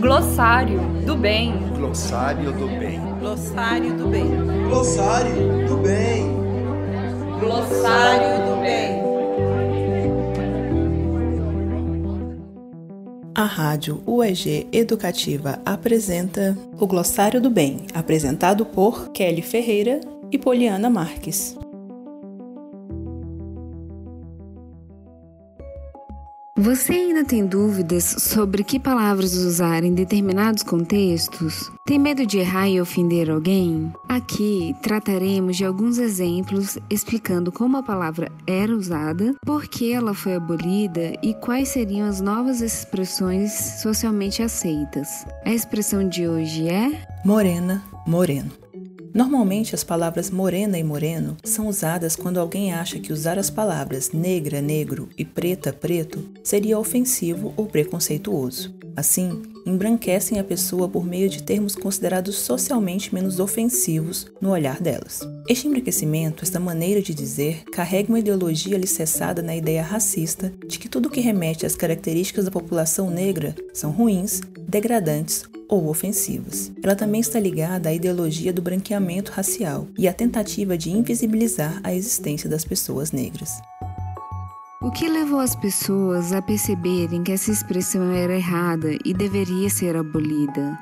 Glossário do bem. Glossário do bem. Glossário do bem. Glossário do bem. Glossário do bem. A Rádio UEG Educativa apresenta o Glossário do Bem, apresentado por Kelly Ferreira e Poliana Marques. Você ainda tem dúvidas sobre que palavras usar em determinados contextos? Tem medo de errar e ofender alguém? Aqui trataremos de alguns exemplos explicando como a palavra era usada, por que ela foi abolida e quais seriam as novas expressões socialmente aceitas. A expressão de hoje é morena, moreno. Normalmente, as palavras morena e moreno são usadas quando alguém acha que usar as palavras negra, negro e preta, preto seria ofensivo ou preconceituoso. Assim, embranquecem a pessoa por meio de termos considerados socialmente menos ofensivos no olhar delas. Este embranquecimento, esta maneira de dizer, carrega uma ideologia alicerçada na ideia racista de que tudo que remete às características da população negra são ruins, degradantes ou ofensivas. Ela também está ligada à ideologia do branqueamento racial e à tentativa de invisibilizar a existência das pessoas negras. O que levou as pessoas a perceberem que essa expressão era errada e deveria ser abolida?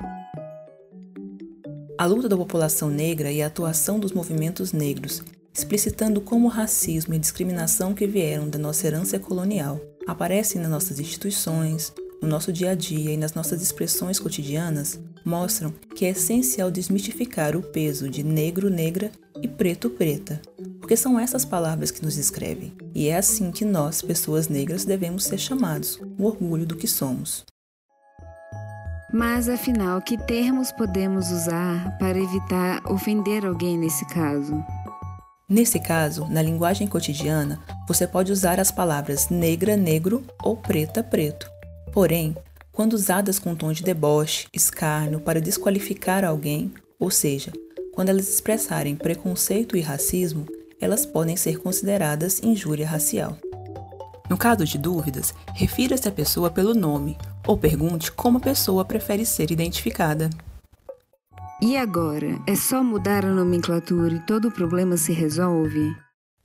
A luta da população negra e a atuação dos movimentos negros, explicitando como o racismo e discriminação que vieram da nossa herança colonial aparecem nas nossas instituições, no nosso dia a dia e nas nossas expressões cotidianas mostram que é essencial desmistificar o peso de negro, negra e preto, preta, porque são essas palavras que nos descrevem. E é assim que nós, pessoas negras, devemos ser chamados, o orgulho do que somos. Mas afinal, que termos podemos usar para evitar ofender alguém nesse caso? Nesse caso, na linguagem cotidiana, você pode usar as palavras negra, negro ou preta, preto. Porém, quando usadas com tom de deboche, escárnio para desqualificar alguém, ou seja, quando elas expressarem preconceito e racismo, elas podem ser consideradas injúria racial. No caso de dúvidas, refira-se à pessoa pelo nome ou pergunte como a pessoa prefere ser identificada. E agora, é só mudar a nomenclatura e todo o problema se resolve?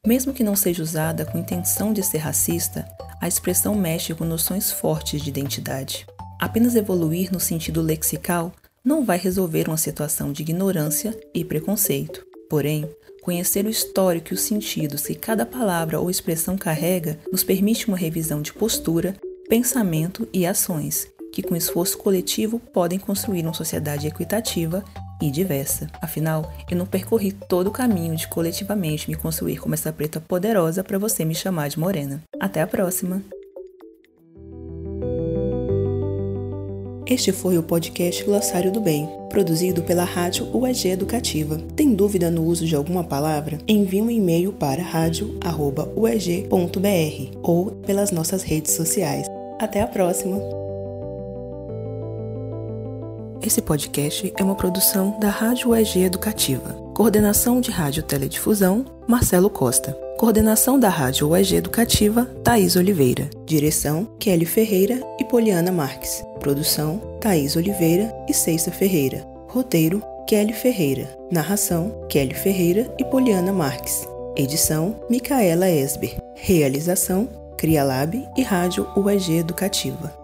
Mesmo que não seja usada com intenção de ser racista, a expressão mexe com noções fortes de identidade. Apenas evoluir no sentido lexical não vai resolver uma situação de ignorância e preconceito. Porém, conhecer o histórico e os sentidos que cada palavra ou expressão carrega nos permite uma revisão de postura, pensamento e ações, que com esforço coletivo podem construir uma sociedade equitativa e diversa. Afinal, eu não percorri todo o caminho de coletivamente me construir como essa preta poderosa para você me chamar de morena. Até a próxima! Este foi o podcast Glossário do Bem, produzido pela Rádio UEG Educativa. Tem dúvida no uso de alguma palavra? Envie um e-mail para radio.ueg.br ou pelas nossas redes sociais. Até a próxima! Esse podcast é uma produção da Rádio UEG Educativa. Coordenação de Rádio Teledifusão, Marcelo Costa. Coordenação da Rádio UEG Educativa, Thaís Oliveira. Direção, Kelly Ferreira e Poliana Marques. Produção, Thaís Oliveira e Ceissa Ferreira. Roteiro, Kelly Ferreira. Narração, Kelly Ferreira e Poliana Marques. Edição, Micaela Esber. Realização, CriaLab e Rádio UEG Educativa.